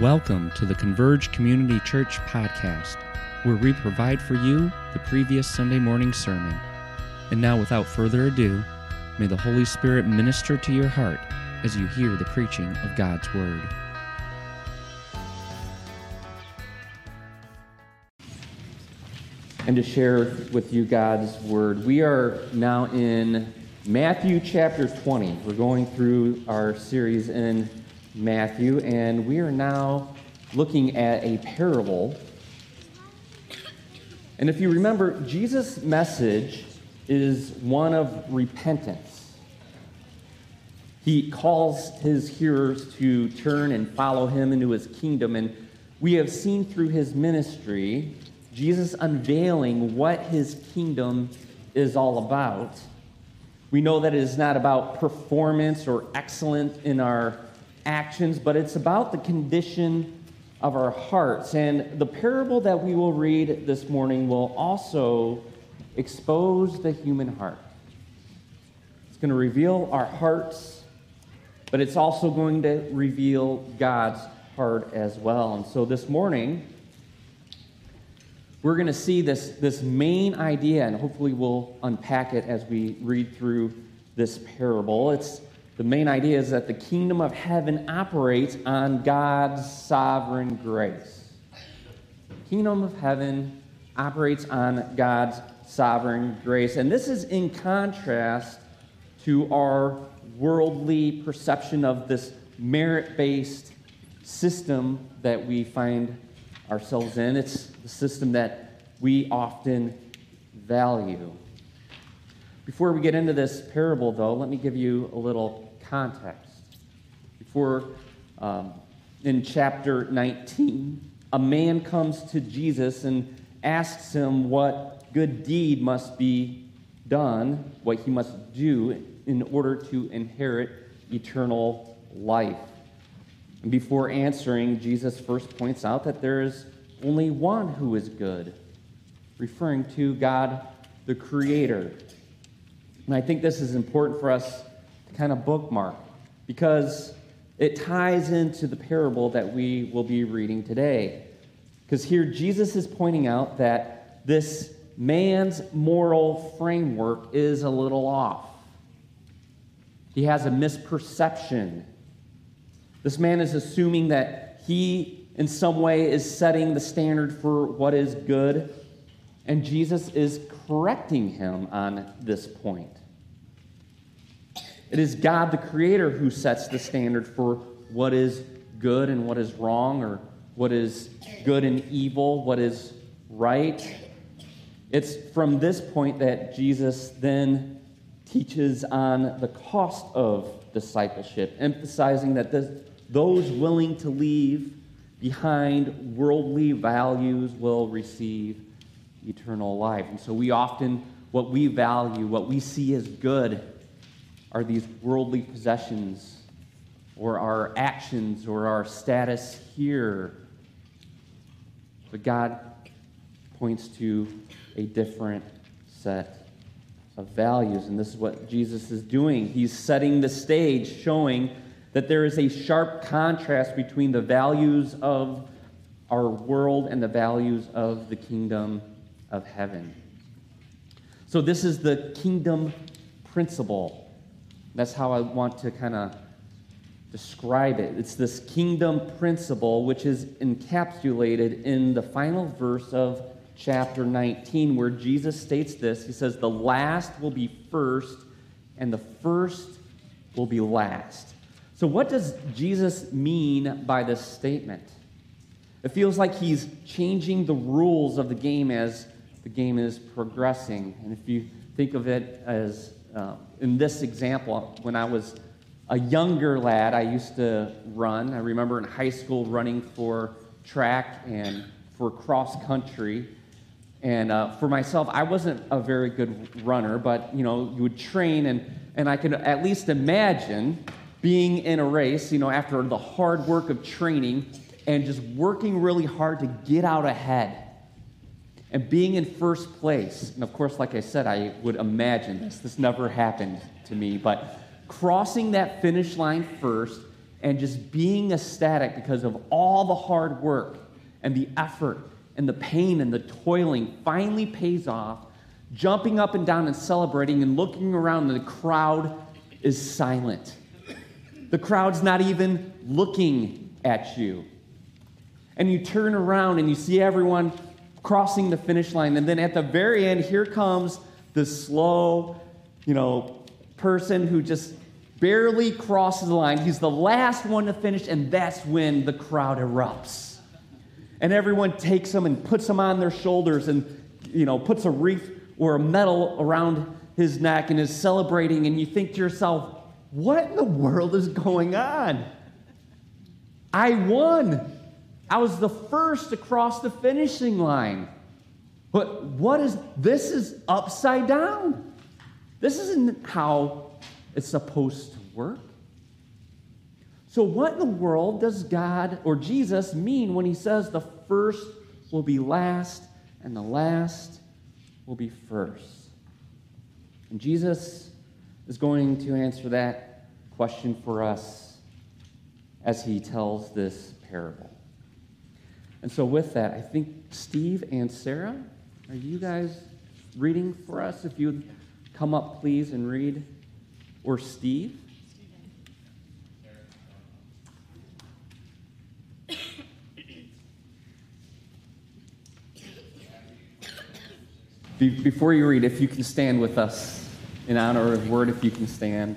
Welcome to the Converge Community Church podcast, where we provide for you the previous Sunday morning sermon. And now, without further ado, may the Holy Spirit minister to your heart as you hear the preaching of God's Word. And to share with you God's Word, we are now in Matthew chapter 20. We're going through our series in Matthew, and we are now looking at a parable. And if you remember, Jesus' message is one of repentance. He calls his hearers to turn and follow him into his kingdom. And we have seen through his ministry Jesus unveiling what his kingdom is all about. We know that it is not about performance or excellence in our actions, but it's about the condition of our hearts. And the parable that we will read this morning will also expose the human heart. It's going to reveal our hearts, but it's also going to reveal God's heart as well. And so this morning, we're going to see this, this main idea, and hopefully we'll unpack it as we read through this parable. It's the main idea is that the kingdom of heaven operates on God's sovereign grace. The kingdom of heaven operates on God's sovereign grace. And this is in contrast to our worldly perception of this merit based system that we find ourselves in. It's the system that we often value. Before we get into this parable, though, let me give you a little context. Before, um, in chapter 19, a man comes to Jesus and asks him what good deed must be done, what he must do in order to inherit eternal life. And before answering, Jesus first points out that there is only one who is good, referring to God the Creator. And I think this is important for us kind of bookmark because it ties into the parable that we will be reading today. Because here Jesus is pointing out that this man's moral framework is a little off. He has a misperception. This man is assuming that he, in some way, is setting the standard for what is good, and Jesus is correcting him on this point. It is God, the Creator, who sets the standard for what is good and what is wrong, or what is good and evil, what is right. It's from this point that Jesus then teaches on the cost of discipleship, emphasizing that this, those willing to leave behind worldly values will receive eternal life. And so we often, what we value, what we see as good, are these worldly possessions or our actions or our status here. But God points to a different set of values. And this is what Jesus is doing. He's setting the stage, showing that there is a sharp contrast between the values of our world and the values of the kingdom of heaven. So, this is the kingdom principle that's how I want to kind of describe it. It's this kingdom principle which is encapsulated in the final verse of chapter 19, where Jesus states this. He says, The last will be first, and the first will be last. So, what does Jesus mean by this statement? It feels like he's changing the rules of the game as the game is progressing. And if you think of it as uh, in this example, when I was a younger lad, I used to run. I remember in high school running for track and for cross country. And uh, for myself, I wasn't a very good runner, but you know, you would train, and, and I could at least imagine being in a race, you know, after the hard work of training and just working really hard to get out ahead and being in first place. And of course, like I said, I would imagine this. This never happened to me, but crossing that finish line first and just being ecstatic because of all the hard work and the effort and the pain and the toiling finally pays off, jumping up and down and celebrating and looking around, and the crowd is silent. The crowd's not even looking at you. And you turn around and you see everyone crossing the finish line. And then at the very end, here comes the slow, you know, person who just barely crosses the line. He's the last one to finish, and that's when the crowd erupts. And everyone takes him and puts him on their shoulders and, you know, puts a wreath or a medal around his neck and is celebrating. And you think to yourself, what in the world is going on? I won. I was the first to cross the finishing line. But what is this is upside down. This isn't how it's supposed to work. So, what in the world does God or Jesus mean when he says the first will be last and the last will be first? And Jesus is going to answer that question for us as he tells this parable. And so, with that, I think Steve and Sarah, are you guys reading for us? If you'd come up, please, and read. Or Steve. Before you read, if you can stand with us in honor of word, if you can stand.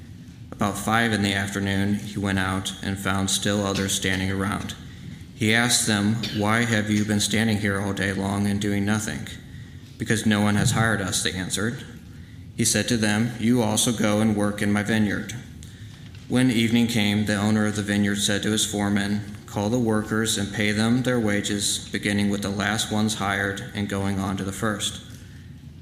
About five in the afternoon, he went out and found still others standing around. He asked them, Why have you been standing here all day long and doing nothing? Because no one has hired us, they answered. He said to them, You also go and work in my vineyard. When evening came, the owner of the vineyard said to his foreman, Call the workers and pay them their wages, beginning with the last ones hired and going on to the first.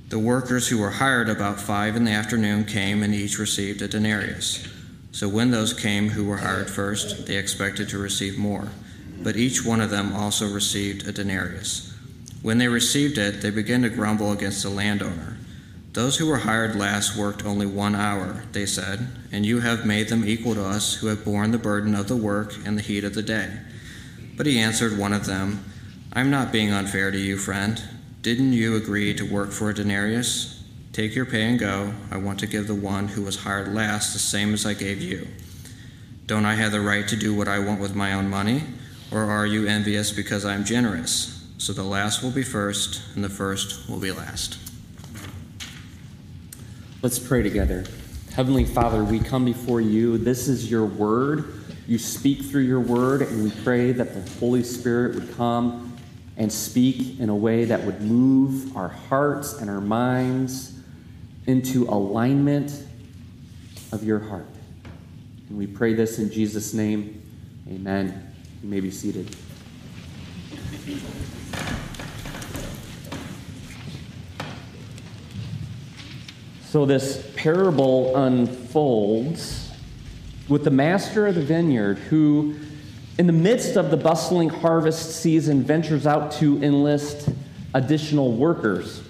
The workers who were hired about five in the afternoon came and each received a denarius. So when those came who were hired first, they expected to receive more. But each one of them also received a denarius. When they received it, they began to grumble against the landowner. Those who were hired last worked only one hour, they said, and you have made them equal to us who have borne the burden of the work and the heat of the day. But he answered one of them, I'm not being unfair to you, friend. Didn't you agree to work for a denarius? Take your pay and go. I want to give the one who was hired last the same as I gave you. Don't I have the right to do what I want with my own money? Or are you envious because I am generous? So the last will be first, and the first will be last. Let's pray together. Heavenly Father, we come before you. This is your word. You speak through your word, and we pray that the Holy Spirit would come and speak in a way that would move our hearts and our minds into alignment of your heart. And we pray this in Jesus' name. Amen. You may be seated. So this parable unfolds with the master of the vineyard who, in the midst of the bustling harvest season, ventures out to enlist additional workers.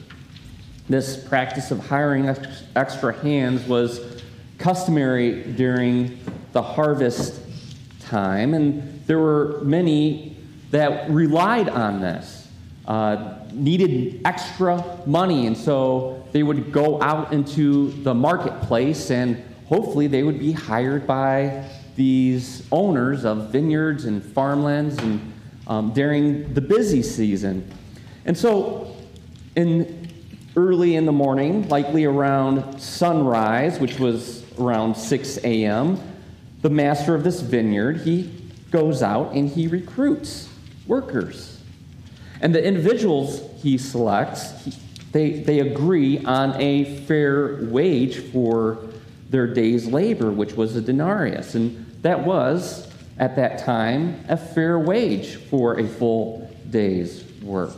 This practice of hiring extra hands was customary during the harvest time, and there were many that relied on this, uh, needed extra money, and so they would go out into the marketplace and hopefully they would be hired by these owners of vineyards and farmlands and um, during the busy season. And so, in early in the morning, likely around sunrise, which was around 6 a.m., the master of this vineyard he goes out and he recruits workers. And the individuals he selects, he, they, they agree on a fair wage for their day's labor, which was a denarius. And that was, at that time, a fair wage for a full day's work.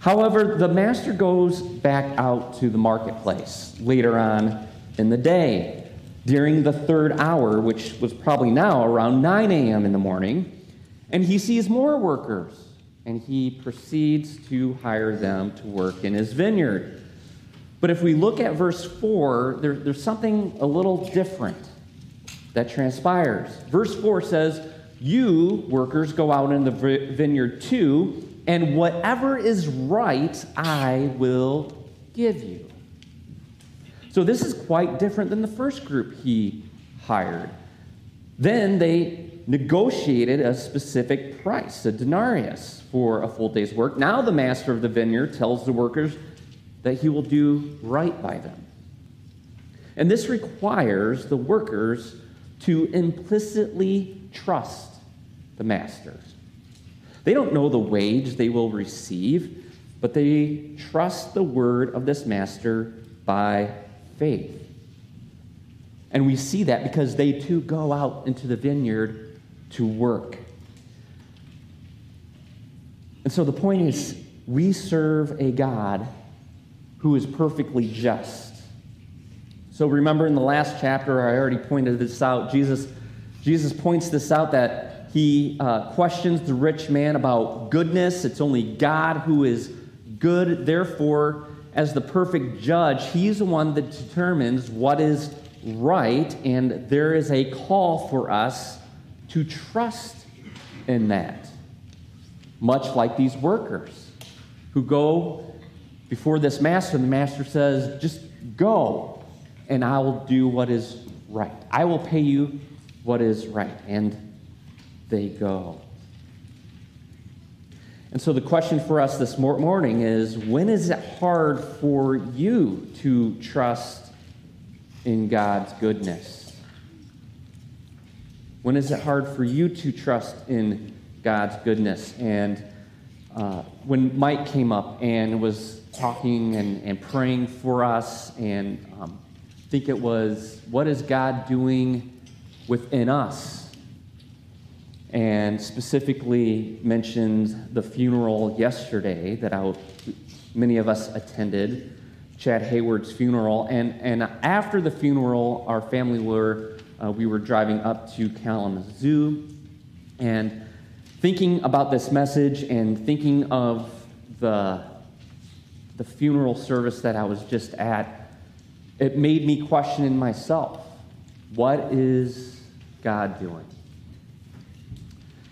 However, the master goes back out to the marketplace later on in the day during the third hour, which was probably now around 9 a.m. in the morning, and he sees more workers and he proceeds to hire them to work in his vineyard. But if we look at verse 4, there, there's something a little different that transpires. Verse 4 says, You, workers, go out in the vineyard too, and whatever is right, I will give you. So this is quite different than the first group he hired. Then they negotiated a specific price, a denarius, for a full day's work. Now the master of the vineyard tells the workers that he will do right by them. And this requires the workers to implicitly trust the master. They don't know the wage they will receive, but they trust the word of this master by faith. And we see that because they too go out into the vineyard to work. And so the point is, we serve a God who is perfectly just. So remember in the last chapter, I already pointed this out. Jesus, Jesus points this out that he uh, questions the rich man about goodness. It's only God who is good. Therefore, as the perfect judge, he's the one that determines what is right, and there is a call for us to trust in that. Much like these workers who go before this master, and the master says, Just go, and I will do what is right. I will pay you what is right. And they go. And so the question for us this morning is when is it hard for you to trust in God's goodness? When is it hard for you to trust in God's goodness? And uh, when Mike came up and was talking and, and praying for us, and um, think it was, what is God doing within us? And specifically mentioned the funeral yesterday that I, many of us attended, Chad Hayward's funeral. And, and after the funeral, our family were uh, we were driving up to Kalamazoo and thinking about this message and thinking of the, the funeral service that I was just at, it made me question in myself what is God doing?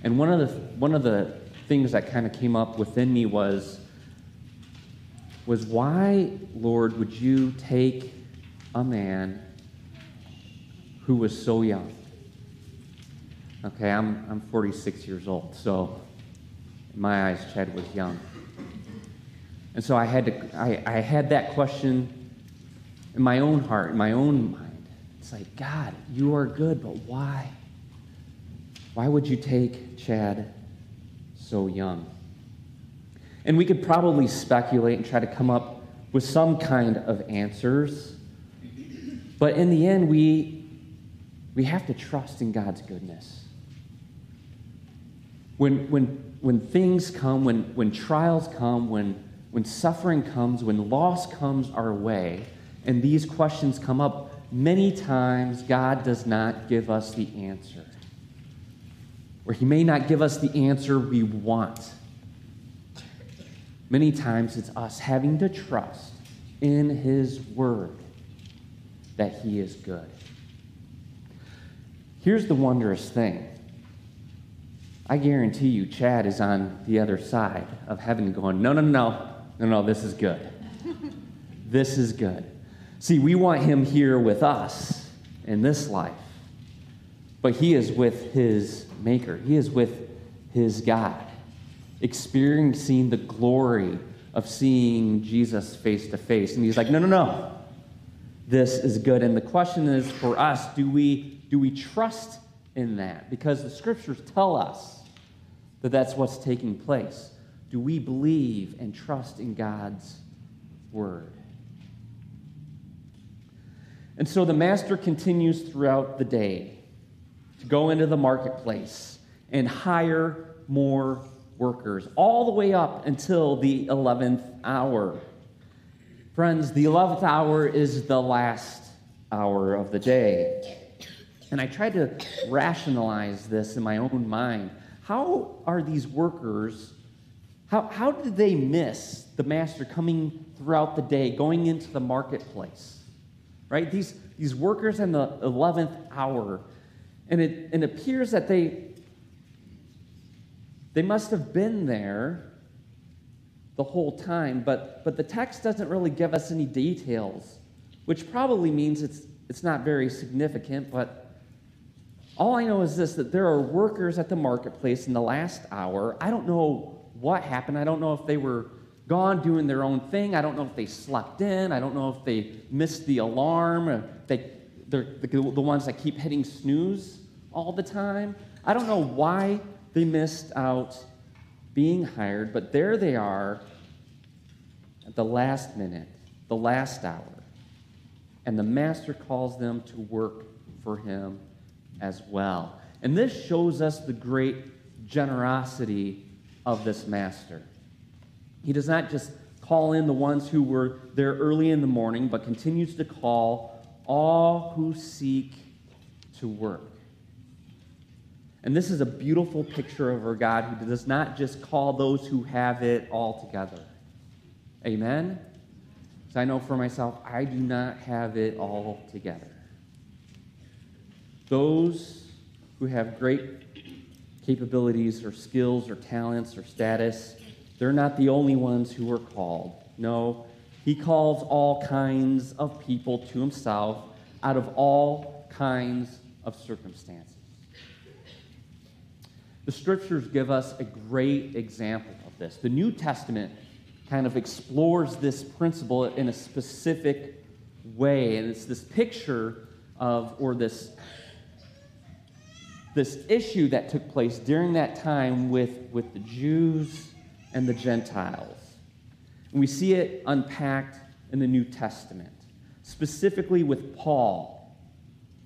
And one of the, one of the things that kind of came up within me was, was why, Lord, would you take a man who was so young. Okay, I'm, I'm 46 years old, so in my eyes, Chad was young. And so I had, to, I, I had that question in my own heart, in my own mind. It's like, God, you are good, but why? Why would you take Chad so young? And we could probably speculate and try to come up with some kind of answers. But in the end, we we have to trust in God's goodness. When, when, when things come, when, when trials come, when, when suffering comes, when loss comes our way, and these questions come up, many times God does not give us the answer. Or He may not give us the answer we want. Many times it's us having to trust in His Word that He is good. Here's the wondrous thing. I guarantee you, Chad is on the other side of heaven going, no, no, no, no, no, this is good. this is good. See, we want him here with us in this life, but he is with his Maker, he is with his God, experiencing the glory of seeing Jesus face to face. And he's like, no, no, no, this is good. And the question is for us do we do we trust in that? Because the scriptures tell us that that's what's taking place. Do we believe and trust in God's word? And so the master continues throughout the day to go into the marketplace and hire more workers, all the way up until the 11th hour. Friends, the 11th hour is the last hour of the day. And I tried to rationalize this in my own mind. How are these workers, how, how did they miss the master coming throughout the day, going into the marketplace? Right? These, these workers in the 11th hour. And it, it appears that they, they must have been there the whole time, but, but the text doesn't really give us any details, which probably means it's, it's not very significant, but all I know is this that there are workers at the marketplace in the last hour. I don't know what happened. I don't know if they were gone doing their own thing. I don't know if they slept in. I don't know if they missed the alarm. They, they're the, the ones that keep hitting snooze all the time. I don't know why they missed out being hired, but there they are at the last minute, the last hour. And the master calls them to work for him as well. And this shows us the great generosity of this master. He does not just call in the ones who were there early in the morning, but continues to call all who seek to work. And this is a beautiful picture of our God who does not just call those who have it all together. Amen? So I know for myself, I do not have it all together. Those who have great capabilities or skills or talents or status, they're not the only ones who are called. No, he calls all kinds of people to himself out of all kinds of circumstances. The scriptures give us a great example of this. The New Testament kind of explores this principle in a specific way, and it's this picture of, or this this issue that took place during that time with, with the Jews and the Gentiles. And we see it unpacked in the New Testament, specifically with Paul.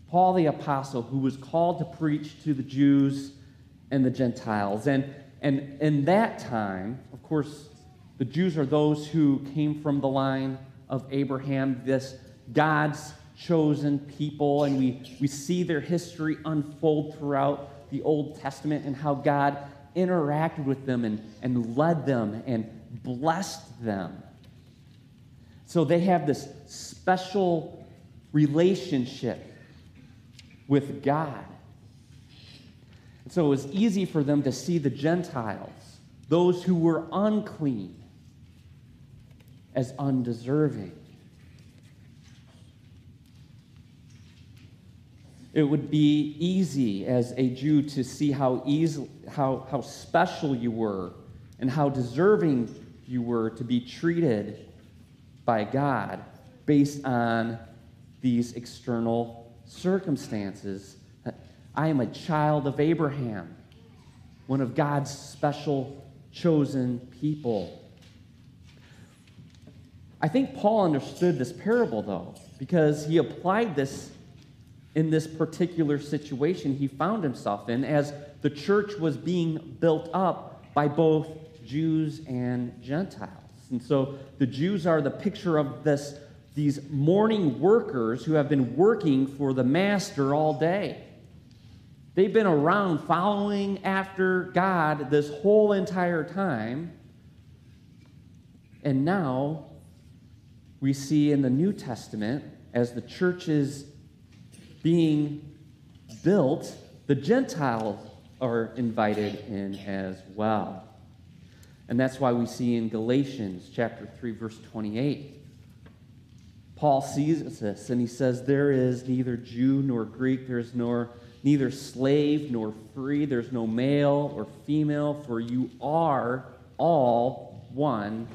Paul the Apostle, who was called to preach to the Jews and the Gentiles. And, and in that time, of course, the Jews are those who came from the line of Abraham, this God's chosen people, and we, we see their history unfold throughout the Old Testament and how God interacted with them and, and led them and blessed them. So they have this special relationship with God. And so it was easy for them to see the Gentiles, those who were unclean, as undeserving. It would be easy as a Jew to see how, easy, how, how special you were and how deserving you were to be treated by God based on these external circumstances. I am a child of Abraham, one of God's special chosen people. I think Paul understood this parable, though, because he applied this in this particular situation he found himself in as the church was being built up by both Jews and Gentiles. And so the Jews are the picture of this, these morning workers who have been working for the master all day. They've been around following after God this whole entire time. And now we see in the New Testament, as the church is being built, the Gentiles are invited in as well. And that's why we see in Galatians chapter 3 verse 28 Paul sees this and he says there is neither Jew nor Greek there's nor neither slave nor free there's no male or female for you are all one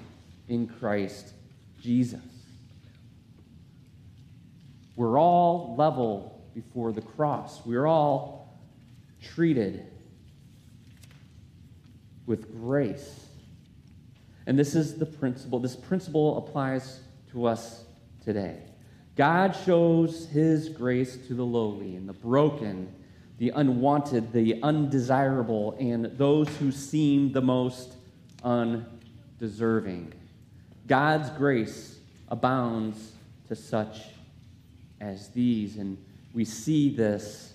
in Christ Jesus. We're all level before the cross. We're all treated with grace. And this is the principle. This principle applies to us today. God shows his grace to the lowly and the broken, the unwanted, the undesirable, and those who seem the most undeserving. God's grace abounds to such as these. And we see this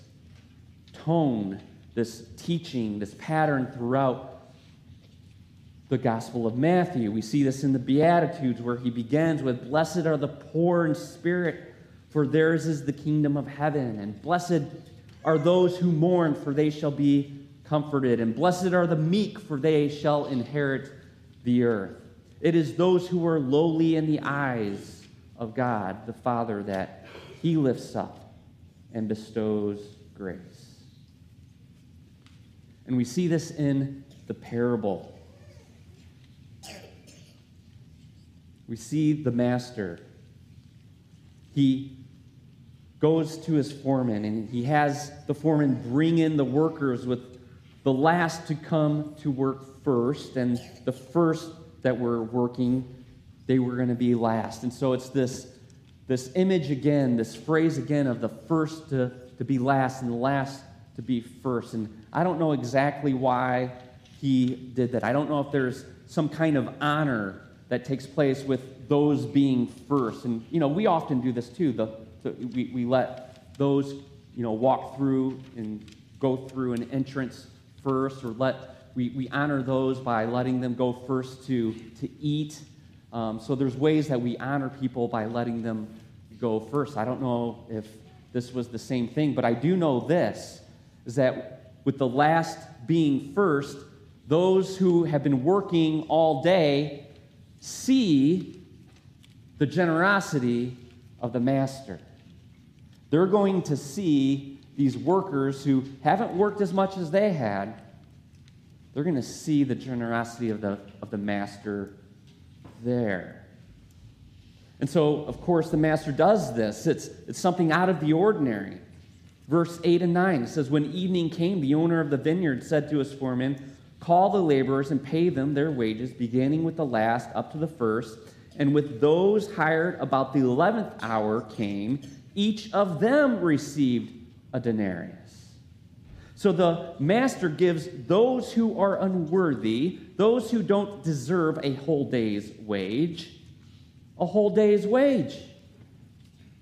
tone, this teaching, this pattern throughout the Gospel of Matthew. We see this in the Beatitudes where he begins with Blessed are the poor in spirit, for theirs is the kingdom of heaven. And blessed are those who mourn, for they shall be comforted. And blessed are the meek, for they shall inherit the earth. It is those who are lowly in the eyes of God, the Father, that he lifts up and bestows grace. And we see this in the parable We see the master. He goes to his foreman and he has the foreman bring in the workers with the last to come to work first and the first that were working they were going to be last and so it's this this image again this phrase again of the first to, to be last and the last to be first and i don't know exactly why he did that i don't know if there's some kind of honor that takes place with those being first. And, you know, we often do this too. The, the, we, we let those, you know, walk through and go through an entrance first, or let, we, we honor those by letting them go first to, to eat. Um, so there's ways that we honor people by letting them go first. I don't know if this was the same thing, but I do know this is that with the last being first, those who have been working all day see the generosity of the master. They're going to see these workers who haven't worked as much as they had. They're going to see the generosity of the, of the master there. And so, of course, the master does this. It's, it's something out of the ordinary. Verse 8 and 9 says, When evening came, the owner of the vineyard said to his foreman, Call the laborers and pay them their wages, beginning with the last up to the first. And with those hired about the eleventh hour came, each of them received a denarius. So the master gives those who are unworthy, those who don't deserve a whole day's wage, a whole day's wage.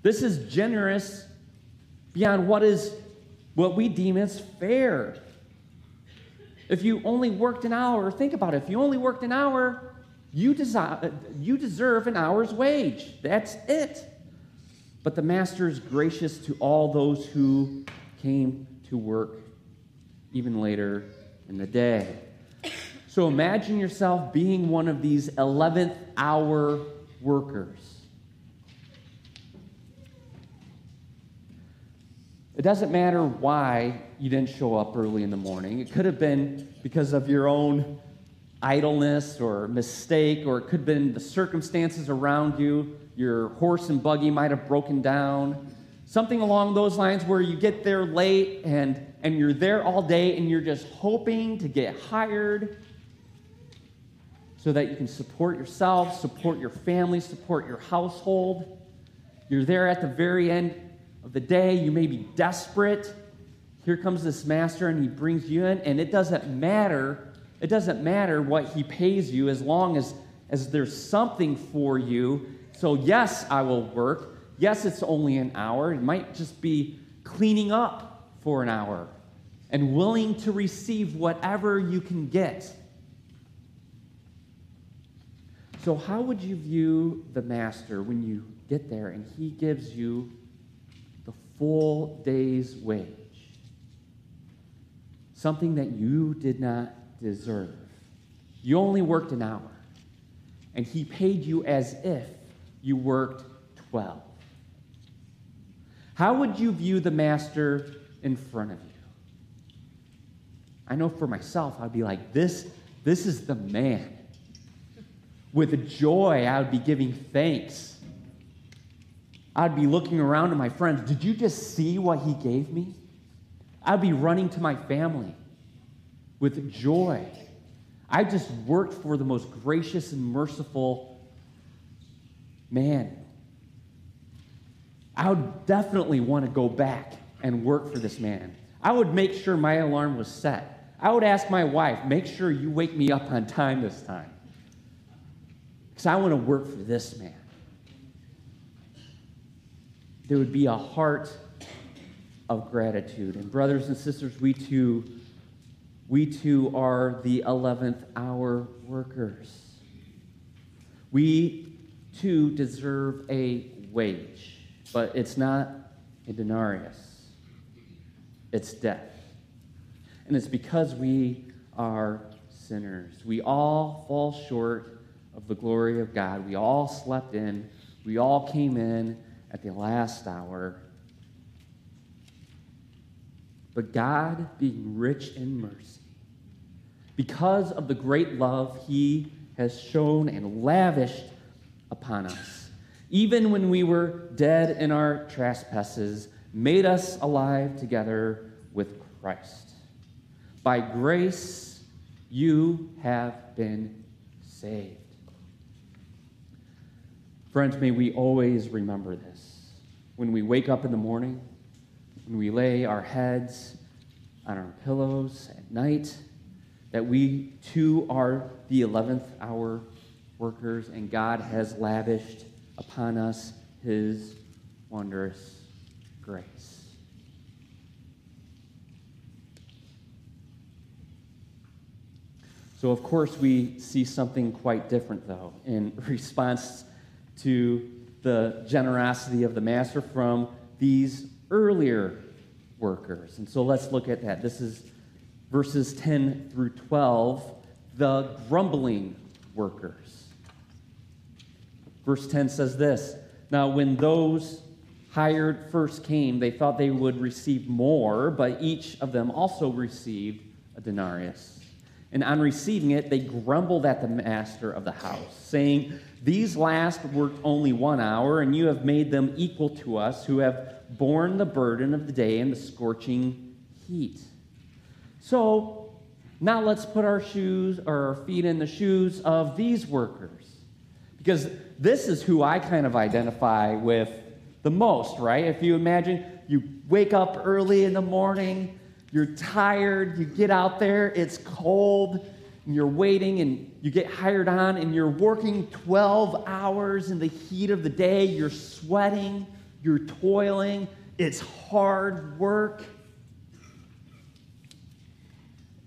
This is generous beyond what is what we deem as fair. If you only worked an hour, think about it. If you only worked an hour, you, desi- you deserve an hour's wage. That's it. But the master is gracious to all those who came to work even later in the day. So imagine yourself being one of these 11th hour workers. It doesn't matter why you didn't show up early in the morning. It could have been because of your own idleness or mistake, or it could have been the circumstances around you. Your horse and buggy might have broken down. Something along those lines where you get there late and, and you're there all day and you're just hoping to get hired so that you can support yourself, support your family, support your household. You're there at the very end of the day. You may be desperate. Here comes this master and he brings you in, and it doesn't matter. It doesn't matter what he pays you as long as, as there's something for you. So, yes, I will work. Yes, it's only an hour. It might just be cleaning up for an hour and willing to receive whatever you can get. So, how would you view the master when you get there and he gives you the full day's wage, something that you did not deserve. You only worked an hour, and he paid you as if you worked 12. How would you view the master in front of you? I know for myself, I'd be like, this, this is the man. With joy, I would be giving thanks I'd be looking around at my friends. Did you just see what he gave me? I'd be running to my family with joy. I just worked for the most gracious and merciful man. I would definitely want to go back and work for this man. I would make sure my alarm was set. I would ask my wife, make sure you wake me up on time this time. Because I want to work for this man. There would be a heart of gratitude. And brothers and sisters, we too, we too are the 11th hour workers. We too deserve a wage, but it's not a denarius, it's death. And it's because we are sinners. We all fall short of the glory of God. We all slept in, we all came in at the last hour. But God, being rich in mercy, because of the great love He has shown and lavished upon us, even when we were dead in our trespasses, made us alive together with Christ. By grace, you have been saved. Friends, may we always remember this. When we wake up in the morning, when we lay our heads on our pillows at night, that we too are the 11th hour workers, and God has lavished upon us his wondrous grace. So, of course, we see something quite different, though, in response to the generosity of the master from these earlier workers. And so let's look at that. This is verses 10 through 12, the grumbling workers. Verse 10 says this Now, when those hired first came, they thought they would receive more, but each of them also received a denarius. And on receiving it, they grumbled at the master of the house, saying, These last worked only one hour, and you have made them equal to us, who have borne the burden of the day and the scorching heat. So now let's put our shoes or our feet in the shoes of these workers. Because this is who I kind of identify with the most, right? If you imagine you wake up early in the morning, you're tired, you get out there, it's cold, and you're waiting and you get hired on and you're working 12 hours in the heat of the day, you're sweating, you're toiling, it's hard work.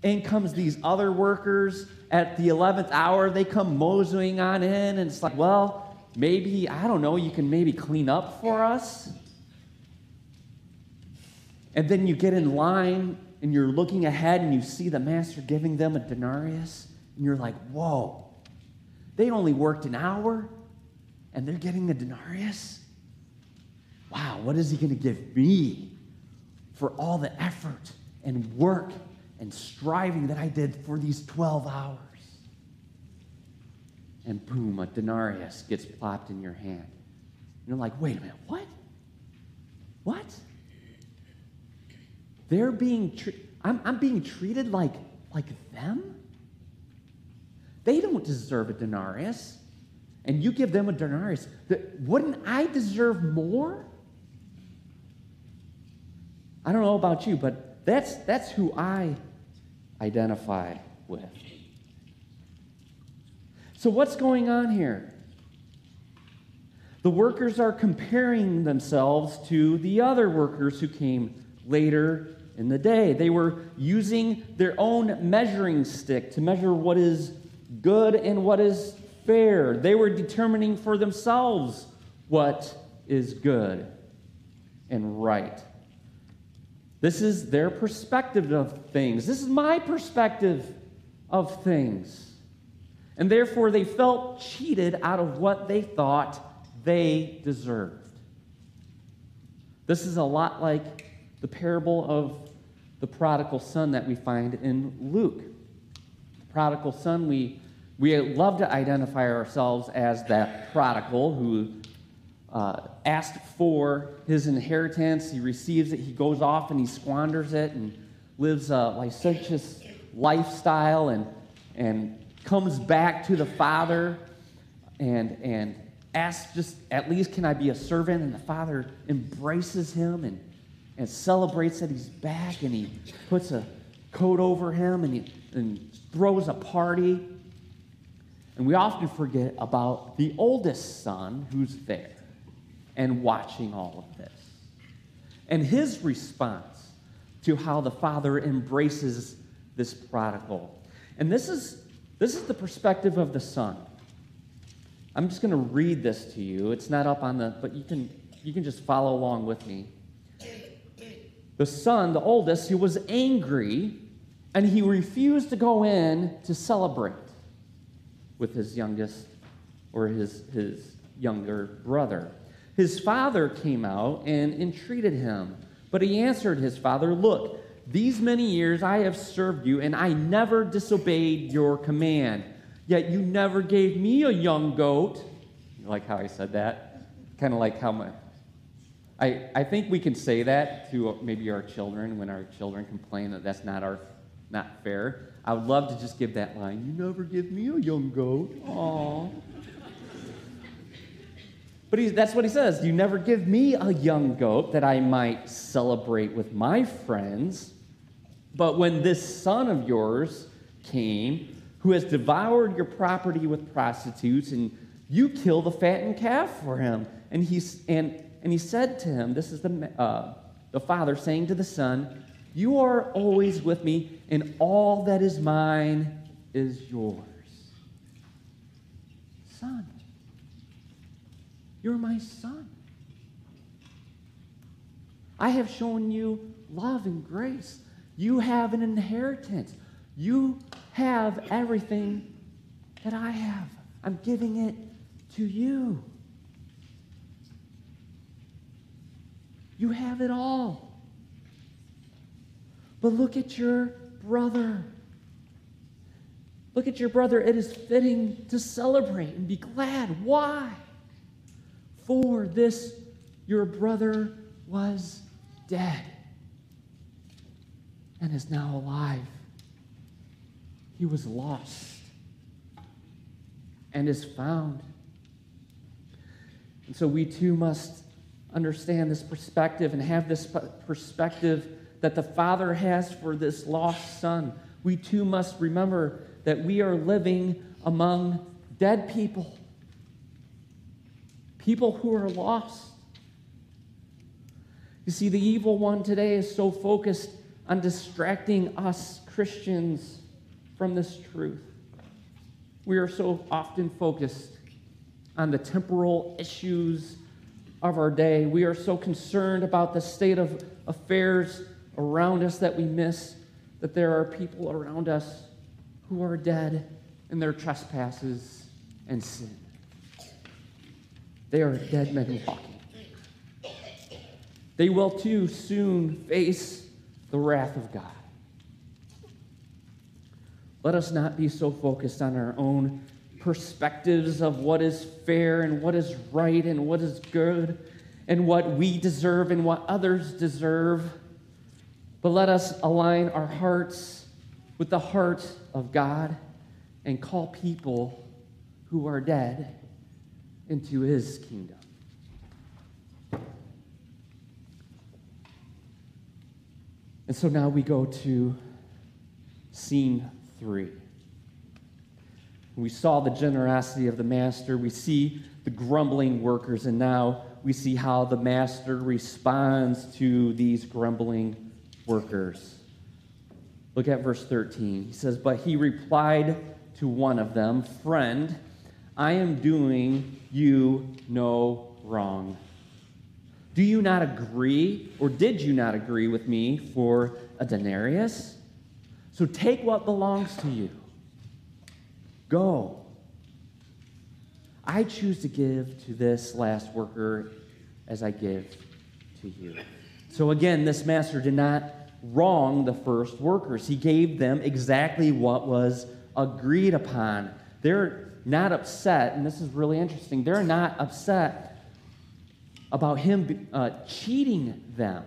In comes these other workers at the 11th hour, they come moseying on in, and it's like, well, maybe, I don't know, you can maybe clean up for us. And then you get in line and you're looking ahead and you see the master giving them a denarius, and you're like, whoa, they only worked an hour and they're getting a denarius? Wow, what is he going to give me for all the effort and work and striving that I did for these 12 hours? And boom, a denarius gets plopped in your hand. And you're like, wait a minute, what? What? They're being, tre- I'm, I'm being treated like, like them? They don't deserve a denarius. And you give them a denarius. That, Wouldn't I deserve more? I don't know about you, but that's, that's who I identify with. So, what's going on here? The workers are comparing themselves to the other workers who came later in the day. They were using their own measuring stick to measure what is good and what is fair. They were determining for themselves what is good and right. This is their perspective of things. This is my perspective of things. And therefore, they felt cheated out of what they thought they deserved. This is a lot like the parable of the prodigal son that we find in Luke. The prodigal son, we, we love to identify ourselves as that prodigal who uh, asked for his inheritance. He receives it. He goes off and he squanders it and lives a licentious lifestyle and, and comes back to the father and, and asks just at least can I be a servant? And the father embraces him and, and celebrates that he's back and he puts a coat over him and, he, and throws a party. And we often forget about the oldest son who's there and watching all of this. And his response to how the father embraces this prodigal. And this is, this is the perspective of the son. I'm just going to read this to you. It's not up on the, but you can, you can just follow along with me. The son, the oldest, he was angry and he refused to go in to celebrate with his youngest or his, his younger brother. His father came out and entreated him, but he answered his father, Look, these many years I have served you, and I never disobeyed your command. Yet you never gave me a young goat. You like how I said that? Kind of like how my. I, I think we can say that to maybe our children when our children complain that that's not our not fair. I would love to just give that line. You never give me a young goat. Aww. But he, that's what he says. You never give me a young goat that I might celebrate with my friends. But when this son of yours came, who has devoured your property with prostitutes, and you kill the fattened calf for him. And, he's, and, and he said to him, This is the, uh, the father saying to the son, You are always with me, and all that is mine is yours. Son, you're my son. I have shown you love and grace. You have an inheritance. You have everything that I have. I'm giving it to you. You have it all. But look at your brother. Look at your brother. It is fitting to celebrate and be glad. Why? For this, your brother was dead and is now alive. He was lost and is found. And so we too must understand this perspective and have this perspective that the Father has for this lost son. We too must remember that we are living among dead people, people who are lost. You see, the evil one today is so focused on distracting us Christians from this truth. We are so often focused on the temporal issues of our day. We are so concerned about the state of affairs around us that we miss that there are people around us who are dead in their trespasses and sin. They are dead men walking. They will too soon face the wrath of God. Let us not be so focused on our own perspectives of what is fair and what is right and what is good and what we deserve and what others deserve. But let us align our hearts with the heart of God and call people who are dead into his kingdom. And so now we go to scene 3. We saw the generosity of the master. We see the grumbling workers, and now we see how the master responds to these grumbling workers. Look at verse 13. He says, But he replied to one of them, Friend, I am doing you no wrong. Do you not agree, or did you not agree with me for a denarius? So take what belongs to you. Go. I choose to give to this last worker as I give to you. So again, this master did not wrong the first workers. He gave them exactly what was agreed upon. They're not upset, and this is really interesting. They're not upset about him uh, cheating them.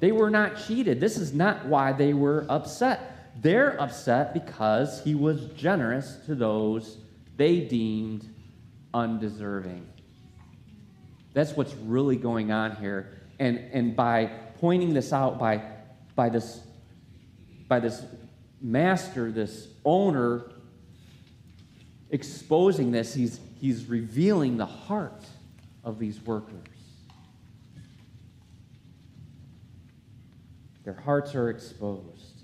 They were not cheated. This is not why they were upset. They're upset because he was generous to those they deemed undeserving. That's what's really going on here. And, and by pointing this out, by, by, this, by this master, this owner, exposing this, he's, he's revealing the heart of these workers. Their hearts are exposed.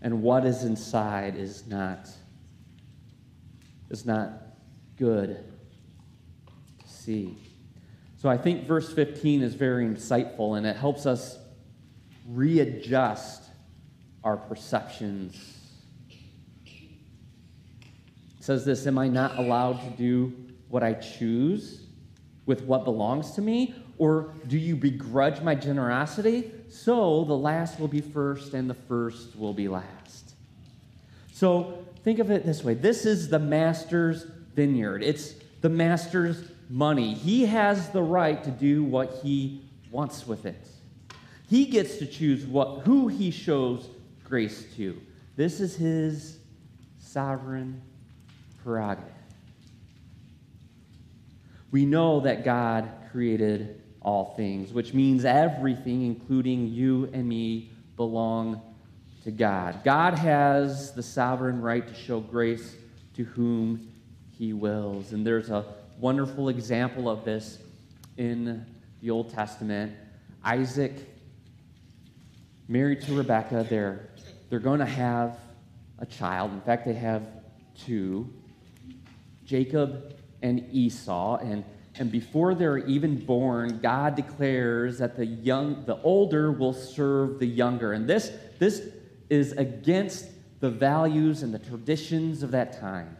And what is inside is not, is not good to see. So I think verse 15 is very insightful and it helps us readjust our perceptions. Says this Am I not allowed to do what I choose with what belongs to me? Or do you begrudge my generosity? So the last will be first and the first will be last. So think of it this way this is the master's vineyard, it's the master's money. He has the right to do what he wants with it. He gets to choose what, who he shows grace to. This is his sovereign prerogative. We know that God created all things, which means everything, including you and me, belong to God. God has the sovereign right to show grace to whom he wills. And there's a wonderful example of this in the Old Testament. Isaac married to Rebekah. They're, they're going to have a child. In fact, they have two Jacob and Esau. And, and before they're even born, God declares that the, young, the older will serve the younger. And this, this is against the values and the traditions of that time.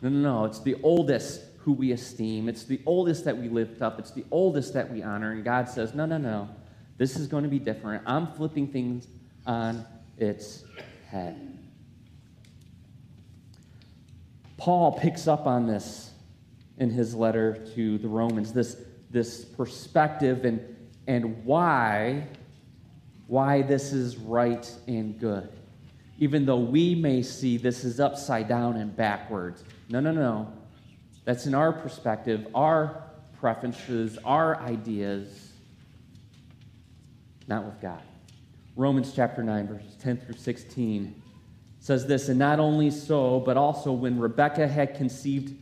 No, no, no. It's the oldest who we esteem. It's the oldest that we lift up. It's the oldest that we honor. And God says, no, no, no. This is going to be different. I'm flipping things on its head. Paul picks up on this in his letter to the Romans, this, this perspective and, and why, why this is right and good. Even though we may see this is upside down and backwards. No, no, no. That's in our perspective, our preferences, our ideas, not with God. Romans chapter 9, verses 10 through 16 says this, and not only so, but also when Rebekah had conceived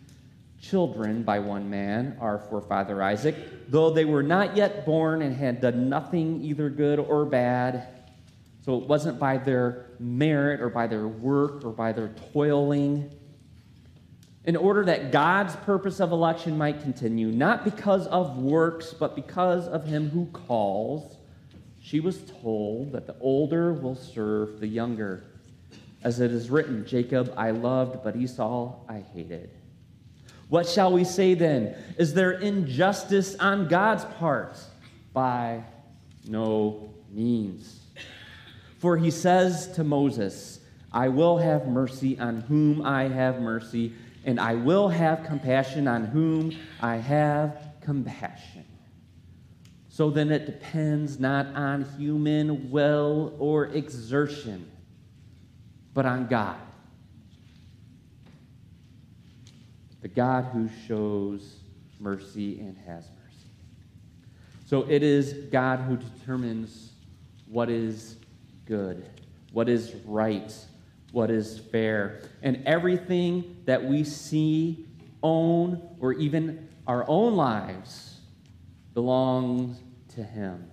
children by one man, our forefather Isaac, though they were not yet born and had done nothing either good or bad, so it wasn't by their merit or by their work or by their toiling in order that God's purpose of election might continue, not because of works, but because of him who calls, she was told that the older will serve the younger. As it is written, Jacob I loved, but Esau I hated. What shall we say then? Is there injustice on God's part? By no means. For he says to Moses, I will have mercy on whom I have mercy and I will have compassion on whom I have compassion. So then it depends not on human will or exertion, but on God. The God who shows mercy and has mercy. So it is God who determines what is good, what is right, what is fair. And everything that we see, own, or even our own lives belongs to Him.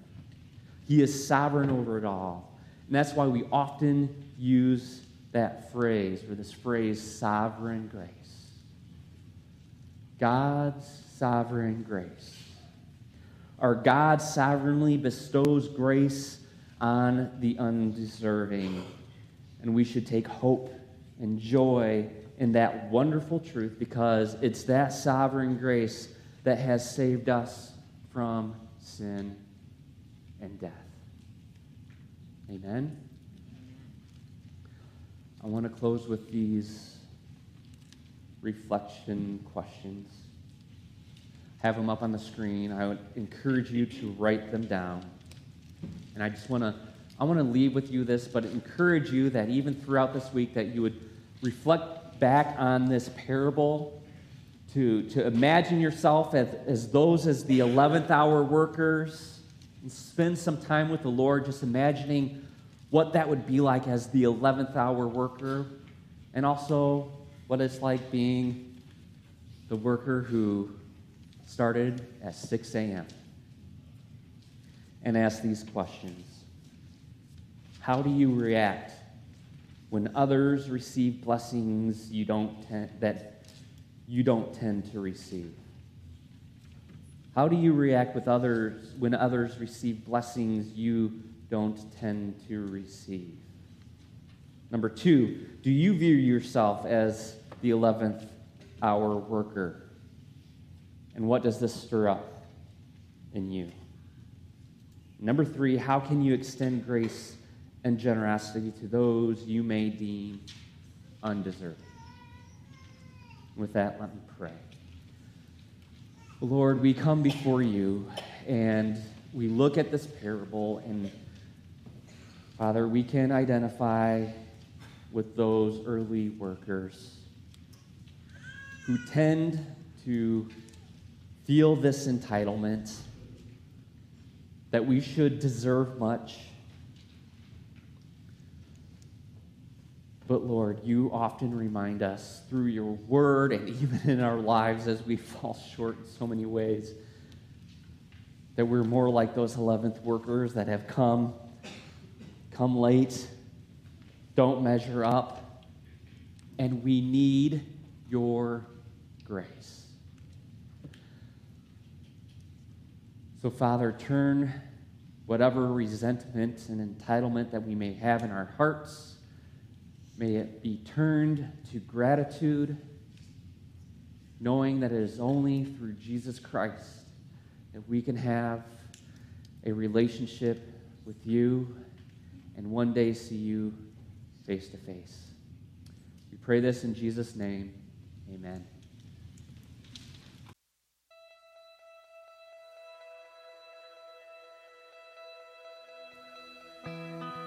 He is sovereign over it all. And that's why we often use that phrase, or this phrase, sovereign grace. God's sovereign grace. Our God sovereignly bestows grace on the undeserving and we should take hope and joy in that wonderful truth because it's that sovereign grace that has saved us from sin and death. Amen. I want to close with these reflection questions. Have them up on the screen. I would encourage you to write them down. And I just want to I want to leave with you this, but encourage you that even throughout this week that you would reflect back on this parable to, to imagine yourself as, as those as the 11th hour workers and spend some time with the Lord just imagining what that would be like as the 11th hour worker and also what it's like being the worker who started at 6 a.m. and ask these questions How do you react when others receive blessings you don't ten- that you don't tend to receive? How do you react with others when others receive blessings you don't tend to receive? Number two, do you view yourself as the 11th hour worker? And what does this stir up in you? Number three, how can you extend grace and generosity to those you may deem undeserving? With that, let me pray. Lord, we come before you and we look at this parable, and Father, we can identify with those early workers who tend to feel this entitlement that we should deserve much. But Lord, you often remind us through your word and even in our lives as we fall short in so many ways that we're more like those 11th workers that have come, come late, don't measure up, and we need your grace. So, Father, turn whatever resentment and entitlement that we may have in our hearts, may it be turned to gratitude, knowing that it is only through Jesus Christ that we can have a relationship with you and one day see you face to face. We pray this in Jesus' name. Amen.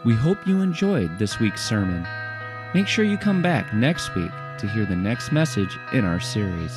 We hope you enjoyed this week's sermon. Make sure you come back next week to hear the next message in our series.